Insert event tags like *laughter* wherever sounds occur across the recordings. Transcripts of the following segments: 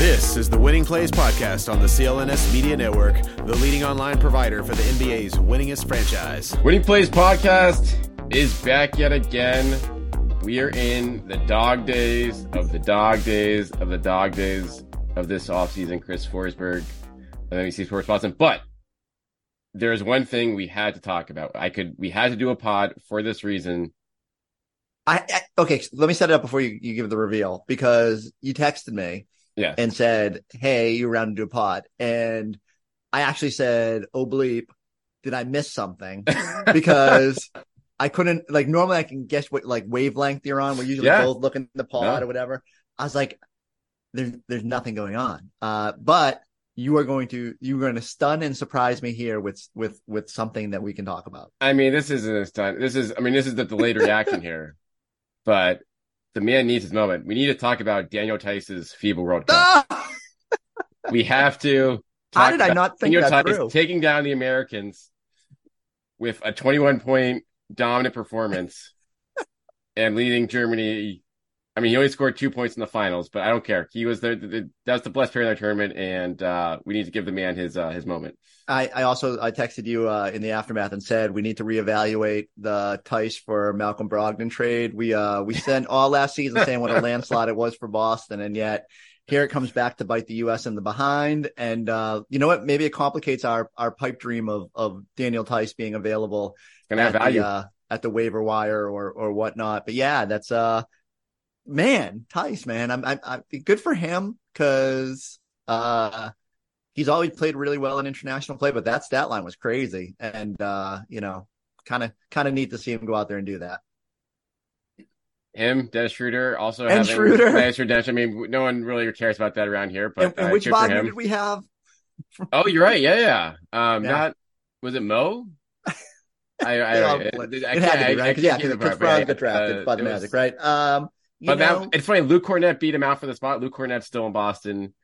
This is the Winning Plays Podcast on the CLNS Media Network, the leading online provider for the NBA's winningest franchise. Winning Plays Podcast is back yet again. We are in the dog days of the dog days of the dog days of this offseason. Chris Forsberg of NBC Sports Boston. But there's one thing we had to talk about. I could, we had to do a pod for this reason. I, I okay. Let me set it up before you, you give the reveal because you texted me Yeah. and said, "Hey, you around to a pod?" And I actually said, "Oh bleep, did I miss something?" *laughs* because I couldn't like normally I can guess what like wavelength you're on. We're usually Yeah. both looking at the pod or whatever. I was like, "There's there's nothing going on." Uh, but you are going to you're going to stun and surprise me here with with with something that we can talk about. I mean, this isn't a stunt. This is, I mean, this is the delayed *laughs* reaction here, but the man needs his moment. We need to talk about Daniel Theis's FIBA World Cup. Ah! *laughs* We have to. *laughs* How did I not think Daniel that Tice through? taking down the Americans with a 21 point dominant performance *laughs* and leading Germany. I mean, he only scored two points in the finals, but I don't care. He was the, the that's the best player in the tournament, and uh, we need to give the man his uh, his moment. I, I also I texted you uh, in the aftermath and said we need to reevaluate the Theis for Malcolm Brogdon trade. We uh we spent all last season *laughs* saying what a landslide it was for Boston, and yet here it comes back to bite the U.S. in the behind. And uh, you know what? Maybe it complicates our our pipe dream of of Daniel Theis being available Gonna have at value. the uh, at the waiver wire or or whatnot. But yeah, that's uh man Theis man. I'm I'm, I'm good for him because uh he's always played really well in international play, but that stat line was crazy. And uh, you know, kind of kind of neat to see him go out there and do that. Him, Dennis Schroeder, also And having Schroeder. *laughs* nice redemption. I mean, no one really cares about that around here, but and, and uh, which Wagner did we have? *laughs* Oh, you're right. Yeah, yeah. Um, Yeah. not was it Mo? I, I, I, I, I it had to I, be I right, 'cause, yeah, because Chris Brown got drafted Uh, by the it was- Magic, right? Um, But know, that, it's funny. Luke Kornet beat him out for the spot. Luke Kornet's still in Boston.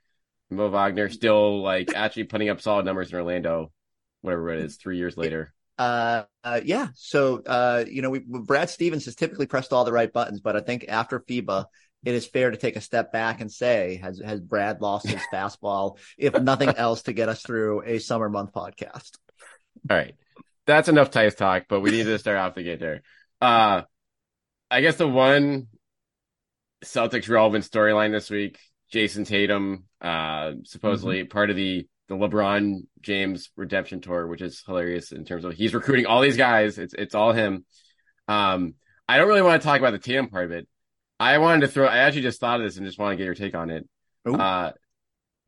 Mo Wagner still like *laughs* actually putting up solid numbers in Orlando. Whatever it is, three years later. uh, uh, yeah. So, uh, you know, we, Brad Stevens has typically pressed all the right buttons, but I think after FIBA, it is fair to take a step back and say, has has Brad lost his *laughs* fastball, if nothing else, to get us through a summer month podcast? All right, that's enough Theis talk. But we need to start off the gate there. Uh, I guess the one Celtics relevant storyline this week: Jayson Tatum, uh, supposedly part of the the LeBron James redemption tour, which is hilarious in terms of he's recruiting all these guys. It's it's all him. Um, I don't really want to talk about the Tatum part of it. I wanted to throw. I actually just thought of this and just want to get your take on it. Ooh. Uh,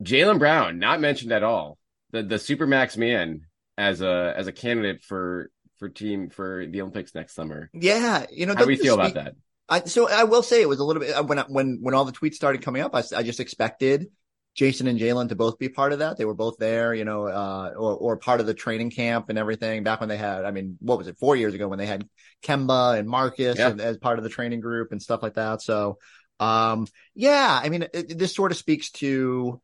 Jaylen Brown not mentioned at all. The the supermax man as a as a candidate for for team for the Olympics next summer. Yeah, you know, How do we feel this about that? I, so I will say it was a little bit uh, when I- when when all the tweets started coming up. I, I just expected Jayson and Jaylen to both be part of that. They were both there, you know, uh, or or part of the training camp and everything. Back when they had, I mean, what was it, four years ago when they had Kemba and Marcus Yeah. and, as part of the training group and stuff like that. So, um, yeah, I mean, it, this sort of speaks to.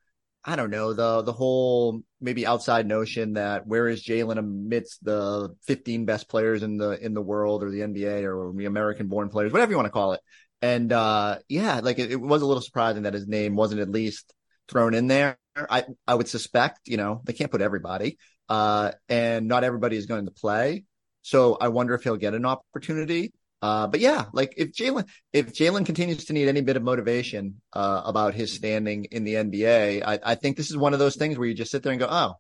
I don't know the the whole maybe outside notion that where is Jaylen amidst the 15 best players in the in the world or the NBA or the American born players, whatever you want to call it. And uh yeah, like it, it was a little surprising that his name wasn't at least thrown in there. I I would suspect, you know, they can't put everybody, uh, and not everybody is going to play. So I wonder if he'll get an opportunity. Uh, but yeah, like if Jaylen, if Jaylen continues to need any bit of motivation, uh, about his standing in the NBA, I, I think this is one of those things where you just sit there and go, oh,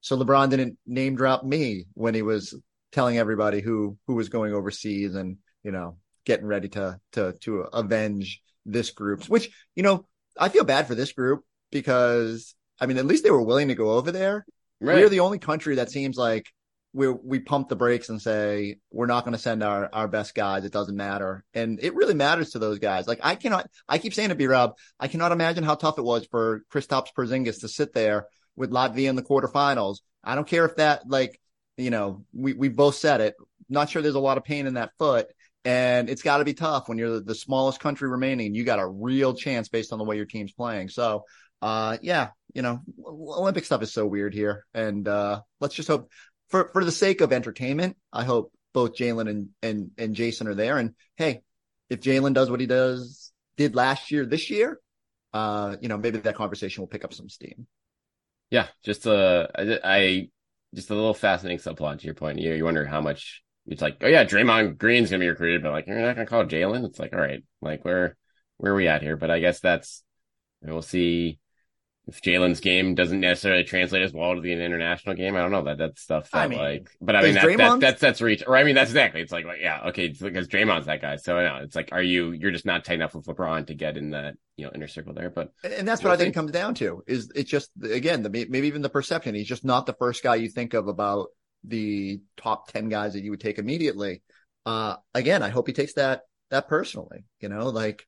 so LeBron didn't name drop me when he was telling everybody who, who was going overseas and, you know, getting ready to, to, to avenge this group, which, you know, I feel bad for this group because I mean, at least they were willing to go over there. Right. We're the only country that seems like we we pump the brakes and say we're not going to send our our best guys. It doesn't matter, and it really matters to those guys. Like I cannot, I keep saying to B Rob, I cannot imagine how tough it was for Kristaps Porzingis to sit there with Latvia in the quarterfinals. I don't care if that like you know we we both said it. Not sure there's a lot of pain in that foot. And it's got to be tough when you're the, the smallest country remaining. You got a real chance based on the way your team's playing. So, uh, yeah, you know, Olympic stuff is so weird here. And, uh, let's just hope for, for the sake of entertainment, I hope both Jaylen and, and, and Jayson are there. And hey, if Jaylen does what he does, did last year, this year, uh, you know, maybe that conversation will pick up some steam. Yeah. Just, uh, I, I just a little fascinating subplot to your point. You, you wonder how much it's like, oh yeah, Draymond Green's gonna be recruited, but like you're not gonna call Jaylen. It's like, all right, like where where are we at here? But I guess that's we'll see if Jaylen's game doesn't necessarily translate as well to the international game, I don't know that that's stuff that I mean, like, but I mean that, that, that's that's reach, or I mean that's exactly. It's like, like yeah, okay, it's because Draymond's that guy, so know, it's like, are you you're just not tight enough with LeBron to get in that you know inner circle there? But and that's what I think it comes down to is it's just again the maybe even the perception he's just not the first guy you think of about the top ten guys that you would take immediately. Uh, again, I hope he takes that that personally. You know, like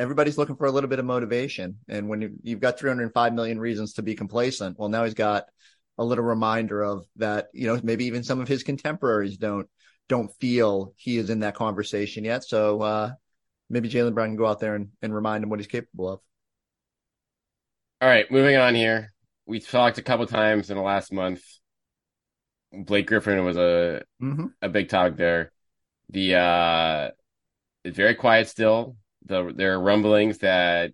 everybody's looking for a little bit of motivation. And when you, you've got 305 million reasons to be complacent, well, now he's got a little reminder of that, you know, maybe even some of his contemporaries don't, don't feel he is in that conversation yet. So, uh, maybe Jaylen Brown can go out there and, and remind him what he's capable of. All right, moving on here. We talked a couple times in the last month. Blake Griffin was a mm-hmm. a big talk there. The uh it's very quiet still the there are rumblings that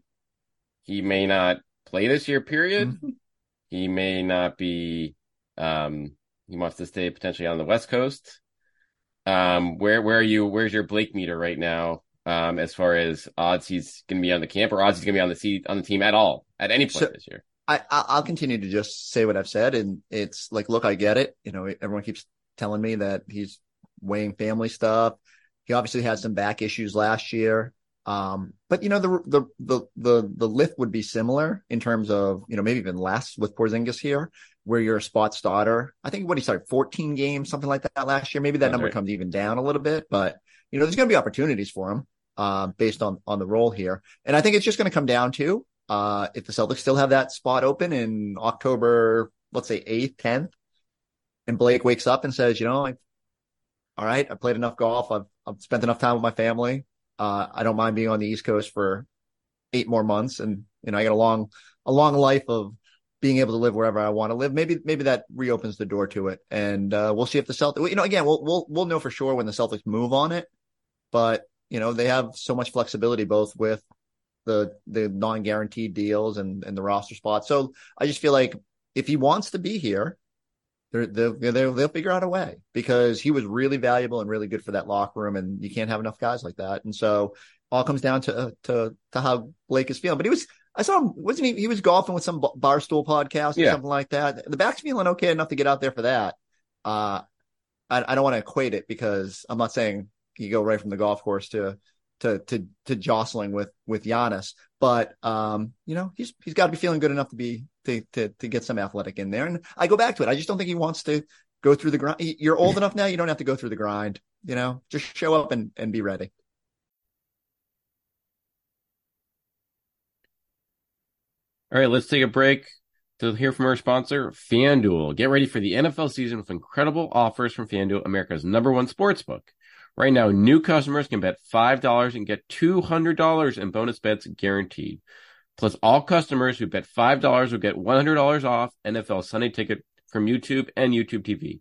he may not play this year. Period. Mm-hmm. He may not be. Um, he wants to stay potentially on the West Coast. Um, where where are you? Where's your Blake meter right now? Um, as far as odds he's going to be on the camp or odds he's going to be on the seat on the team at all at any point so, this year. I I'll continue to just say what I've said, and it's like, look, I get it. You know, everyone keeps telling me that he's weighing family stuff. He obviously had some back issues last year. Um, but you know, the, the, the, the, the lift would be similar in terms of, you know, maybe even less with Porzingis here, where you're a spot starter. I think what he started 14 games, something like that last year. Maybe that That's number right. comes even down a little bit, but you know, there's going to be opportunities for him, uh, based on, on the role here. And I think it's just going to come down to, uh, if the Celtics still have that spot open in October, let's say 8th, 10th, and Blake wakes up and says, you know, I, all right, I played enough golf. I've, I've spent enough time with my family. Uh, I don't mind being on the East Coast for eight more months, and you know I got a long a long life of being able to live wherever I want to live. Maybe maybe that reopens the door to it, and uh, we'll see if the Celtics. You know, again, we'll we'll we'll know for sure when the Celtics move on it, but you know they have so much flexibility both with the the non guaranteed deals and and the roster spots. So I just feel like if he wants to be here, they'll, they'll, they'll figure out a way because he was really valuable and really good for that locker room. And you can't have enough guys like that. And so all comes down to, to, to how Blake is feeling. But he was, I saw him, wasn't he? He was golfing with some barstool podcast or yeah. something like that. The back's feeling okay enough to get out there for that. Uh, I, I don't want to equate it because I'm not saying you go right from the golf course to, to, to, to jostling with, with Giannis, but, um, you know, he's, he's got to be feeling good enough to be, to, to, to get some athletic in there. And I go back to it. I just don't think he wants to go through the grind. You're old enough now. You don't have to go through the grind, you know, just show up and, and be ready. All right, let's take a break to hear from our sponsor, FanDuel. Get ready for the NFL season with incredible offers from FanDuel, America's number one sports book. Right now, new customers can bet $5 and get $200 in bonus bets guaranteed. Plus, all customers who bet $5 will get $100 off NFL Sunday ticket from YouTube and YouTube TV.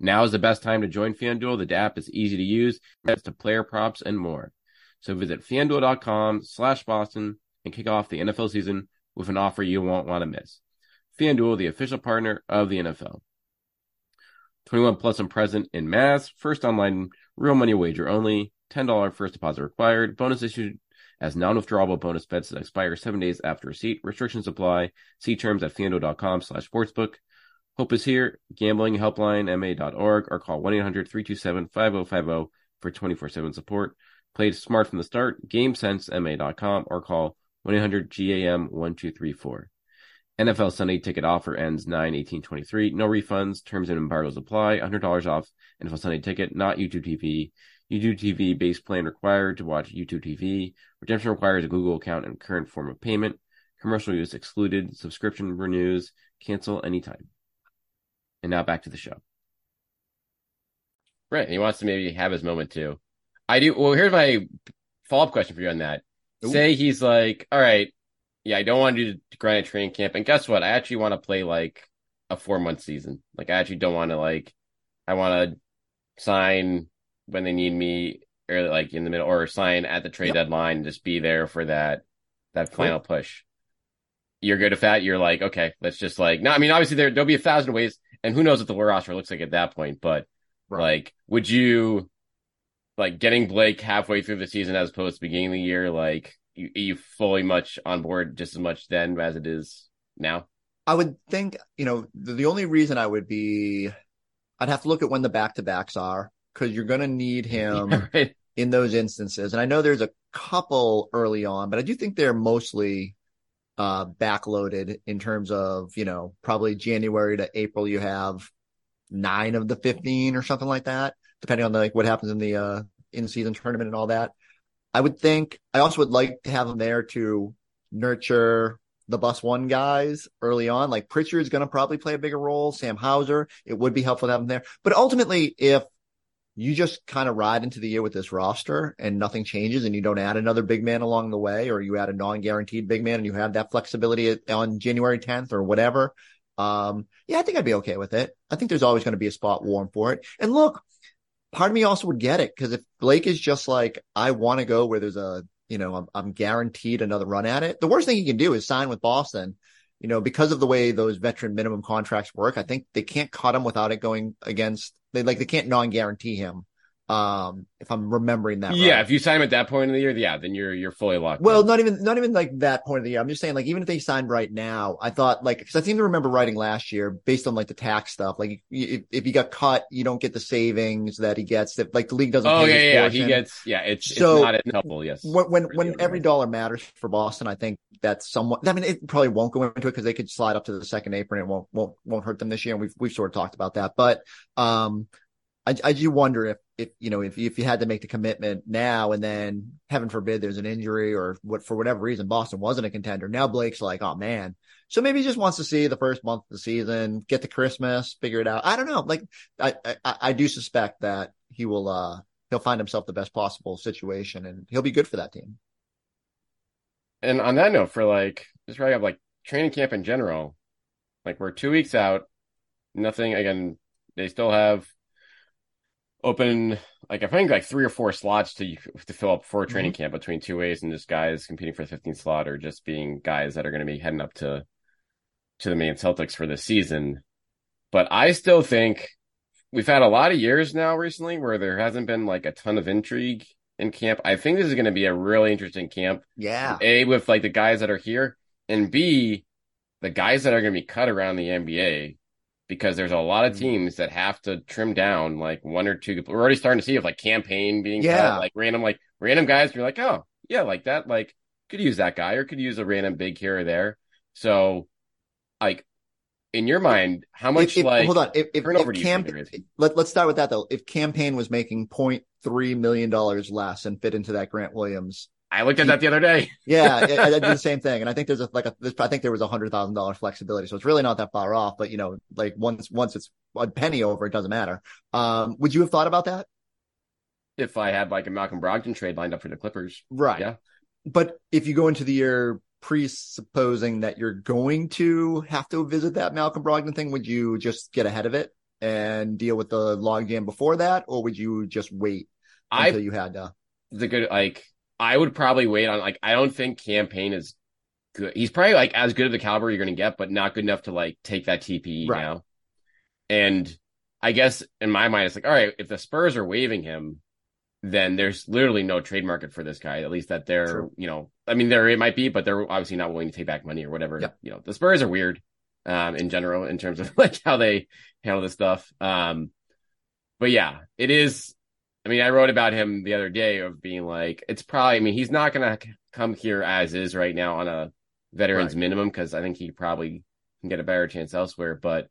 Now is the best time to join FanDuel. The app is easy to use, bets to player props and more. So visit fanduel.com slash Boston and kick off the NFL season with an offer you won't want to miss. FanDuel, the official partner of the NFL. 21 plus and present in Mass. First online real money wager only. $10 first deposit required. Bonus issued as non-withdrawable bonus bets that expire seven days after receipt. Restrictions apply. See terms at fanduel.com slash sportsbook. Hope is here. Gambling helpline ma.org or call 1-800-327-5050 for 24-7 support. Play smart from the start. GameSense.ma.com or call 1-800-GAM-1234. NFL Sunday ticket offer ends 9-18-23. No refunds. Terms and embargoes apply. $100 off NFL Sunday ticket, not YouTube TV. YouTube TV base plan required to watch YouTube TV. Redemption requires a Google account and current form of payment. Commercial use excluded. Subscription renews. Cancel anytime. And now back to the show. Right. He wants to maybe have his moment too. I do. Well, here's my follow up question for you on that. Ooh. Say he's like, all right, yeah, I don't want to do the grind training camp. And guess what? I actually want to play like a four month season. Like, I actually don't want to, like, I want to sign when they need me or like in the middle or sign at the trade yep. deadline, just be there for that, that cool. final push. You're good at that. You're like, okay, let's just like, no, I mean, obviously there, there'll be a thousand ways and who knows what the roster looks like at that point, but right. like, would you like getting Blake halfway through the season as opposed to beginning of the year? Like, you, you fully much on board just as much then as it is now? I would think, you know, the, only reason I would be, I'd have to look at when the back to backs are because you're going to need *laughs* him yeah, right. in those instances. And I know there's a couple early on, but I do think they're mostly uh, backloaded in terms of, you know, probably January to April, you have nine of the 15 or something like that, depending on the, like what happens in the, uh, in season tournament and all that. I would think I also would like to have him there to nurture the bus one guys early on. Like Pritchard's going to probably play a bigger role. Sam Hauser, it would be helpful to have him there. But ultimately, if you just kind of ride into the year with this roster and nothing changes and you don't add another big man along the way or you add a non-guaranteed big man and you have that flexibility on January 10th or whatever. Um, yeah, I think I'd be okay with it. I think there's always going to be a spot warm for it. And look, part of me also would get it because if Blake is just like, I want to go where there's a, you know, I'm, I'm, guaranteed another run at it. The worst thing he can do is sign with Boston. You know, because of the way those veteran minimum contracts work, I think they can't cut him without it going against. They like they can't non-guarantee him um, if I'm remembering that. Yeah, right. if you sign him at that point in the year, yeah, then you're you're fully locked. Well, in. not even not even like that point of the year. I'm just saying, like, even if they signed right now, I thought like because I seem to remember writing last year based on like the tax stuff. Like, if, if he got cut, you don't get the savings that he gets. That like the league doesn't. Oh yeah, yeah, he gets. Yeah, it's so it's not helpful. Yes. When when, when every dollar matters for Boston, I think that's somewhat. I mean, it probably won't go into it because they could slide up to the second apron. It won't won't won't hurt them this year. And we've we've sort of talked about that, but um, I, I do wonder if, if, you know, if, if you had to make the commitment now and then heaven forbid there's an injury or what, for whatever reason, Boston wasn't a contender. Now Blake's like, oh man. So maybe he just wants to see the first month of the season, get to Christmas, figure it out. I don't know. Like I, I, I do suspect that he will, uh, he'll find himself the best possible situation and he'll be good for that team. And on that note, for like, just right up like training camp in general, like we're two weeks out, nothing again, they still have open like I think like three or four slots to to fill up for a training mm-hmm. camp between two ways and just guys competing for the 15th slot or just being guys that are going to be heading up to to the main Celtics for this season. But I still think we've had a lot of years now recently where there hasn't been like a ton of intrigue in camp. I think this is going to be a really interesting camp. Yeah. A with like the guys that are here and B the guys that are going to be cut around the NBA because there's a lot of mm. teams that have to trim down like one or two. We're already starting to see of like Cam Payne being yeah. cut, like random like random guys. You're like, oh yeah, like that. Like could use that guy or could use a random big here or there. So like in your mind, how much if, if, like hold on if, if, if let, let's start with that though. If Cam Payne was making 0.3 million dollars less and fit into that Grant Williams I looked at that the other day. *laughs* yeah, I, I, did the same thing, and I think there's a like a I think there was a hundred thousand dollar flexibility, so it's really not that far off. But you know, like once once it's a penny over, it doesn't matter. Um, would you have thought about that? If I had like a Malcolm Brogdon trade lined up for the Clippers, right? Yeah. But if you go into the year presupposing that you're going to have to visit that Malcolm Brogdon thing, would you just get ahead of it and deal with the log logjam before that, or would you just wait until I, you had to? The good like I would probably wait on like I don't think Cam Payne is good. He's probably like as good of the caliber you're going to get, but not good enough to like take that TPE right. now. And I guess in my mind, it's like, all right, if the Spurs are waiving him, then there's literally no trade market for this guy. At least that they're, True. you know, I mean, there it might be, but they're obviously not willing to take back money or whatever. Yep. You know, the Spurs are weird, um, in general in terms of *laughs* like how they handle this stuff. Um, but yeah, it is. I mean, I wrote about him the other day of being like, it's probably. I mean, he's not gonna come here as is right now on a veterans Right. minimum because I think he probably can get a better chance elsewhere. But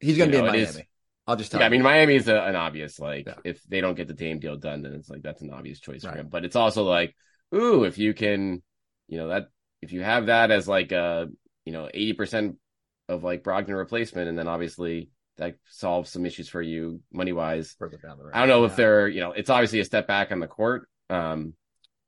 He's going to be know, in Miami. is- I'll just tell yeah, I mean, Miami is an obvious like Yeah. if they don't get the Dame deal done, then it's like that's an obvious choice for him. But it's also like, ooh, if you can, you know, that if you have that as like a you know eighty percent of like Brogdon replacement, and then obviously that solves some issues for you money wise. further down the road. I don't know if they're you know it's obviously a step back on the court, um,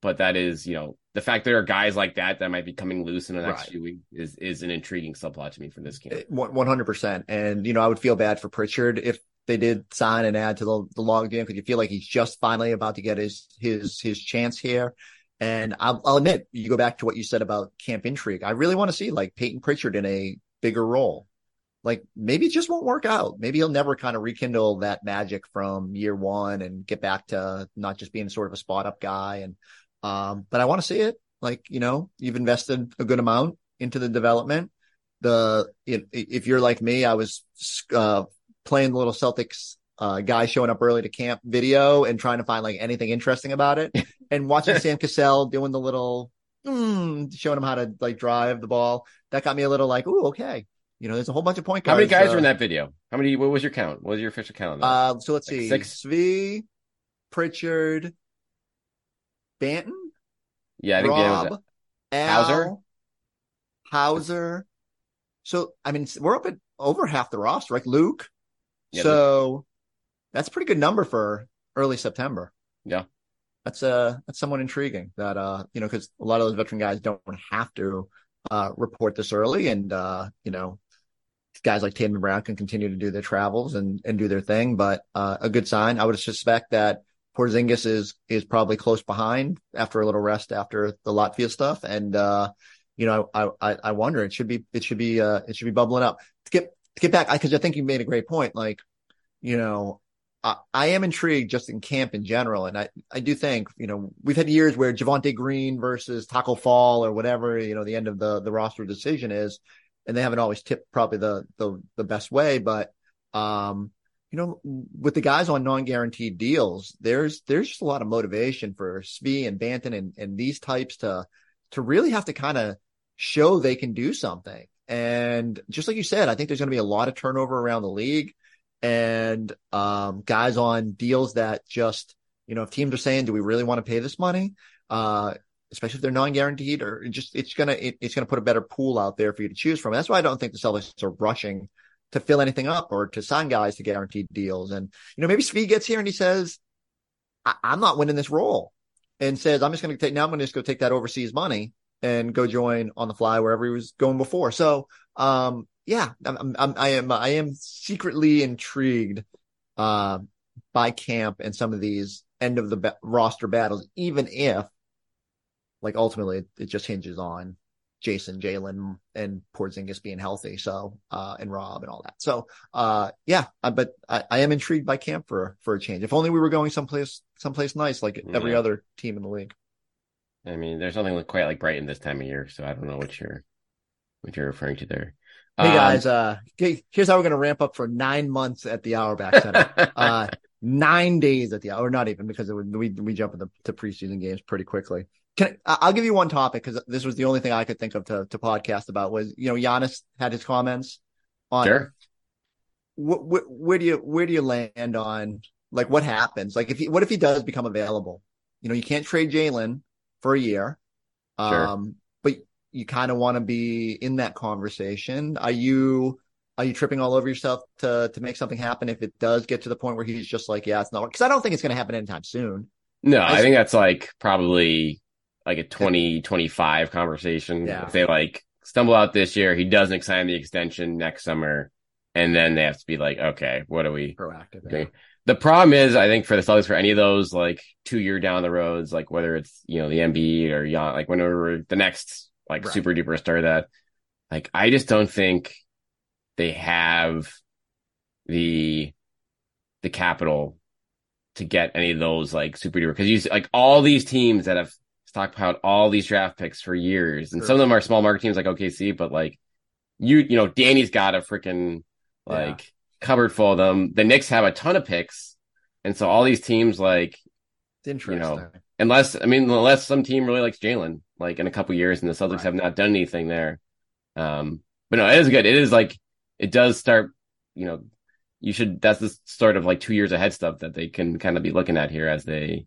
but that is you know the fact there are guys like that that might be coming loose in the next Right. few weeks is is an intriguing subplot to me for this game. One hundred percent, and you know I would feel bad for Pritchard if they did sign and add to the the log game because you feel like he's just finally about to get his his his chance here. And I'll, I'll admit, you go back to what you said about camp intrigue. I really want to see like Payton Pritchard in a bigger role. Like maybe it just won't work out. Maybe he'll never kind of rekindle that magic from year one and get back to not just being sort of a spot up guy. And um, but I want to see it. Like you know, you've invested a good amount into the development the if, if you're like me, I was uh, playing the little Celtics uh, guy showing up early to camp video and trying to find like anything interesting about it, *laughs* and watching Sam Cassell doing the little mm, showing him how to like drive the ball. That got me a little like, ooh, okay. You know, there's a whole bunch of point guards. How many guys uh, were in that video? How many? What was your count? What was your official count? On that? Uh, so let's Like see, six? Svi, Pritchard, Banton, yeah, I think was Rob, Al, Hauser? Hauser. So I mean, we're up at over half the roster, right? Luke. Yeah, so that's a pretty good number for early September. Yeah. That's uh that's somewhat intriguing that uh you know because a lot of those veteran guys don't have to uh report this early and uh you know guys like Tatum and Brown can continue to do their travels and and do their thing but uh a good sign. I would suspect that Porzingis is is probably close behind after a little rest after the Latvia stuff. And uh you know I I I wonder it should be it should be uh it should be bubbling up. To get to get back because I think you made a great point. Like you know I, I am intrigued just in camp in general. And I, I do think, you know, we've had years where Javonte Green versus Taco Fall or whatever, you know, the end of the, the roster decision is, and they haven't always tipped probably the, the, the best way. But, um, you know, with the guys on non-guaranteed deals, there's, there's just a lot of motivation for Svi and Banton and, and these types to, to really have to kind of show they can do something. And just like you said, I think there's going to be a lot of turnover around the league and um, guys on deals that just, you know, if teams are saying, do we really want to pay this money? Uh, especially if they're non-guaranteed or just, it's to, it, it's to put a better pool out there for you to choose from. That's why I don't think the Celtics are rushing to fill anything up or to sign guys to guaranteed deals. And, you know, maybe Svi gets here and he says, I- I'm not winning this role and says, I'm just to take, now I'm to just go take that overseas money and go join on the fly wherever he was going before. So, um, yeah, I'm, I'm, I am, I am secretly intrigued, uh, by camp and some of these end of the roster battles, even if like ultimately it, just hinges on Jayson, Jaylen and Porzingis being healthy. So, uh, and Rob and all that. So, uh, yeah, uh, but I, I am intrigued by camp for, for a change. If only we were going someplace, someplace nice, like every Yeah. other team in the league. I mean, there's nothing quite like Brighton this time of year, so I don't know what you're what you're referring to there. Hey Um, guys, uh, here's how we're going to ramp up for nine months at the Auerbach Center. *laughs* uh, nine days at the or not even because it would, we we jump into to preseason games pretty quickly. Can I, I'll give you one topic because this was the only thing I could think of to to podcast about was you know Giannis had his comments on sure. wh- wh- where do you where do you land on like what happens like if he what if he does become available you know you can't trade Jaylen for a year Sure. um but you kind of want to be in that conversation are you are you tripping all over yourself to to make something happen if it does get to the point where he's just like yeah it's not because I don't think it's going to happen anytime soon No, I I think that's like probably like a 2025 conversation. Yeah. If they like stumble out this year, he doesn't sign the extension next summer, and then they have to be like, okay, what do we proactive Okay. The problem is, I think for the Celtics, for any of those like two year down the roads, like whether it's you know the Embiid or Jan, like whenever the next like Right. super duper star that, like I just don't think they have the the capital to get any of those like super duper because you like all these teams that have stockpiled all these draft picks for years, and Sure. some of them are small market teams like OKC, but like you, you know, Danny's got a freaking like cupboard full of them. The Knicks have a ton of picks, and so all these teams like It's interesting. unless I mean unless some team really likes Jaylen like in a couple years, and the Celtics Right. have not done anything there. Um, but no, it is good. It is like it does start. You know, you should. That's the sort of like two years ahead stuff that they can kind of be looking at here as they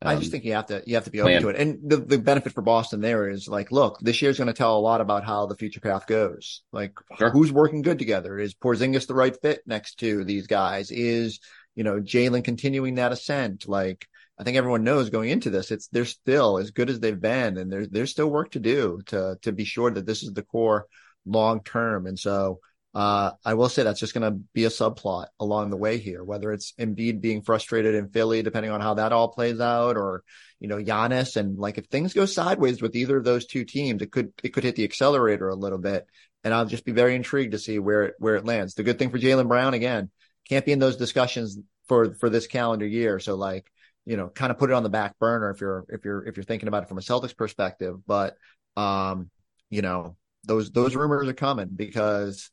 I um, just think you have to you have to be open plan. to it. And the, the benefit for Boston there is like, look, this year's going to tell a lot about how the future path goes. Like, Sure. who's working good together? Is Porzingis the right fit next to these guys? Is you know Jaylen continuing that ascent? Like, I think everyone knows going into this, it's they're still as good as they've been, and there's there's still work to do to to be sure that this is the core long term. And so. Uh, I will say that's just going to be a subplot along the way here, whether it's Embiid being frustrated in Philly, depending on how that all plays out, or you know, Giannis. And like, if things go sideways with either of those two teams, it could, it could hit the accelerator a little bit. And I'll just be very intrigued to see where it, where it lands. The good thing for Jaylen Brown, again, can't be in those discussions for, for this calendar year. So like, you know, kind of put it on the back burner if you're, if you're, if you're thinking about it from a Celtics perspective. But, um, you know, those, those rumors are coming because,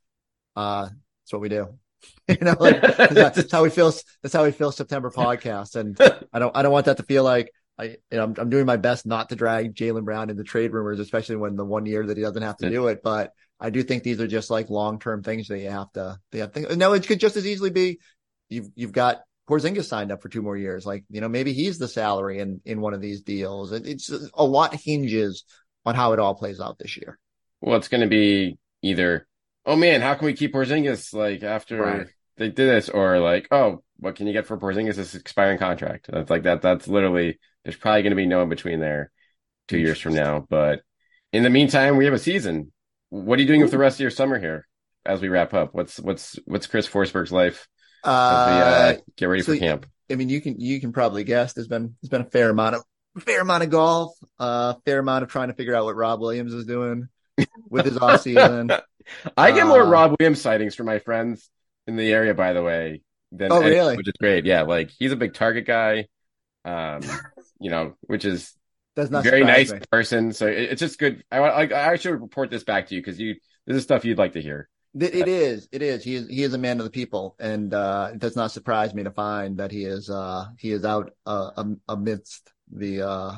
uh, that's what we do. *laughs* you know, like, that's how we feel. That's how we feel September podcast. And I don't, I don't want that to feel like, I, you know, I'm, I'm doing my best not to drag Jaylen Brown into trade rumors, especially when the one year that he doesn't have to do it. But I do think these are just like long term things that you have to. They have to no, it could just as easily be you've you've got Porzingis signed up for two more years. Like you know, maybe he's the salary in in one of these deals. It, it's a lot hinges on how it all plays out this year. well, it's going to be either oh man, how can we keep Porzingis like after Right. they did this, or like oh, what can you get for Porzingis this expiring contract? That's like that. That's literally there's probably going to be no in between there two years from now. But in the meantime, we have a season. What are you doing with the rest of your summer here as we wrap up? What's what's what's Chris Forsberg's life as we Uh, uh, get ready so- for camp? I mean, you can you can probably guess. There's been there's been a fair amount of fair amount of golf, uh, fair amount of trying to figure out what Rob Williams is doing with his *laughs* off season. I get more Uh, Rob Williams sightings from my friends in the area, by the way. Than Oh, any- really? Which is great. Yeah, like he's a big Target guy, um, *laughs* you know, which is Does not very nice me. person. So it, it's just good. I, I I should report this back to you because you this is stuff you'd like to hear. It, it is. It is. He is. He is a man of the people, and uh, it does not surprise me to find that he is. Uh, he is out uh, amidst the uh,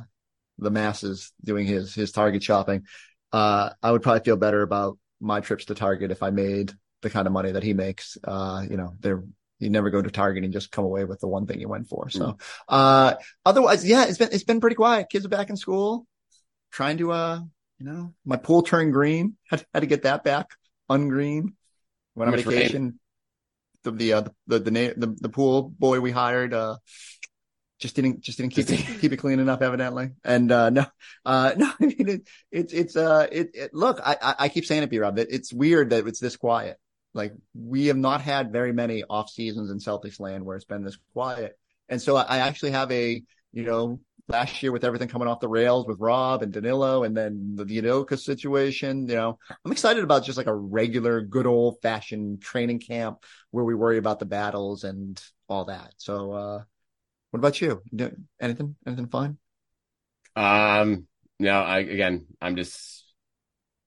the masses doing his his Target shopping. Uh, I would probably feel better about my trips to Target if I made the kind of money that he makes. Uh, you know, there you never go to Target and just come away with the one thing you went for. So, uh, otherwise, yeah, it's been it's been pretty quiet. Kids are back in school, trying to uh, you know, my pool turned green. *laughs* Had, had to get that back ungreen. Went on Much rain? vacation. The the, uh, the the the the the pool boy we hired uh just didn't just didn't keep it keep it clean enough evidently. And uh no uh *laughs* no I mean it, it's it's uh it, it look I, I I keep saying it B Rob that it's weird that it's this quiet. Like we have not had very many off seasons in Celtics land where it's been this quiet. And so I, I actually have a you know last year with everything coming off the rails with Rob and Danilo and then the Udoka situation, you know, I'm excited about just like a regular good old fashioned training camp where we worry about the battles and all that. So, uh, what about you? You Anything, anything fun? Um, no, I again, I'm just.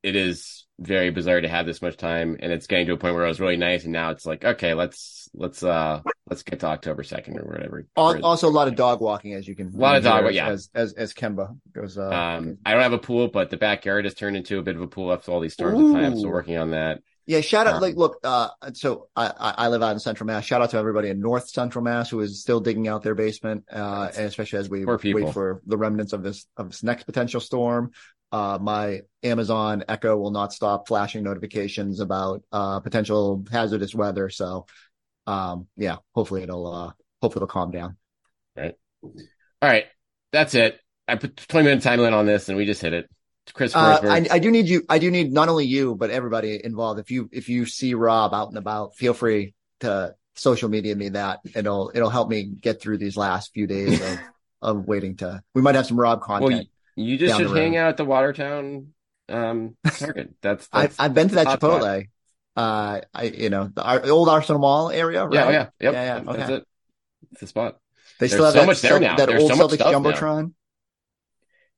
It is very bizarre to have this much time, and it's getting to a point where it was really nice, and now it's like, okay, let's let's uh let's get to October second or whatever. Also, a lot of dog walking, as you can. A lot of dog wa- yeah. As, as, as Kemba goes, uh, Um, I don't have a pool, but the backyard has turned into a bit of a pool after all these storms have time, So working on that. Yeah, shout out. Um, Like, look, uh, so I, I live out in Central Mass. Shout out to everybody in North Central Mass who is still digging out their basement, uh, and especially as we wait for the remnants of this of this next potential storm. Uh, my Amazon Echo will not stop flashing notifications about uh potential hazardous weather. So, um, yeah, hopefully it'll uh hopefully it'll calm down. Right. All right, that's it. I put 20 minute time limit on this, and we just hit it. Chris Uh, I, I do need you. I do need not only you, but everybody involved. If you if you see Rob out and about, feel free to social media me that. It'll it'll help me get through these last few days of, *laughs* of waiting to. We might have some Rob content. well, you, you just should hang out at the Watertown um. *laughs* That's, I've that's I've been to that Chipotle. spot. Uh, I you know the, our, old Arsenal Mall area, right? yeah, yeah, yep. yeah, yeah. That's it. It's the spot. They There's still have so that, much there now. that There's old so Celtics stuff now.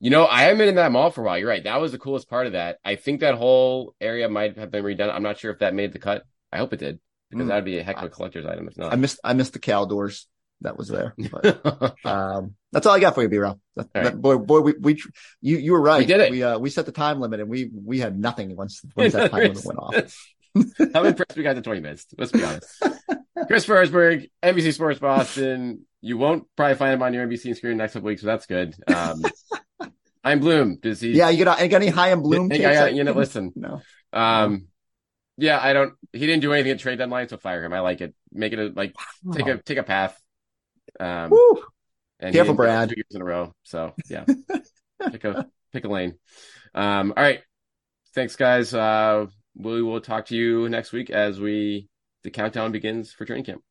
You know, I haven't been in that mall for a while. You're right. That was the coolest part of that. I think that whole area might have been redone. I'm not sure if that made the cut. I hope it did because Mm. that'd be a heck of a collector's item if not. I missed I missed the Cal doors that was there. But, *laughs* um, that's all I got for you, B Rob. That- boy, boy, we, we, you, you were right. We did it. We, uh, we set the time limit and we, we had nothing once, once that time limit went off. *laughs* I'm impressed we got to 20 minutes. Let's be honest. *laughs* Chris Forsberg, NBC Sports Boston. You won't probably find him on your NBC screen next couple weeks, so that's good. Um, *laughs* I'm Bloom. Does he? Yeah. You got, you got any Chaim Bloom? I- that- you know, listen. No. Um, yeah, I don't. He didn't do anything at trade deadline, so fire him. I like it. Make it a, like take a take a path. Um, Woo. and Careful, he didn't do Brad. Two years in a row. So yeah, *laughs* pick a pick a lane. Um, all right. Thanks, guys. Uh, we will talk to you next week as we the countdown begins for training camp.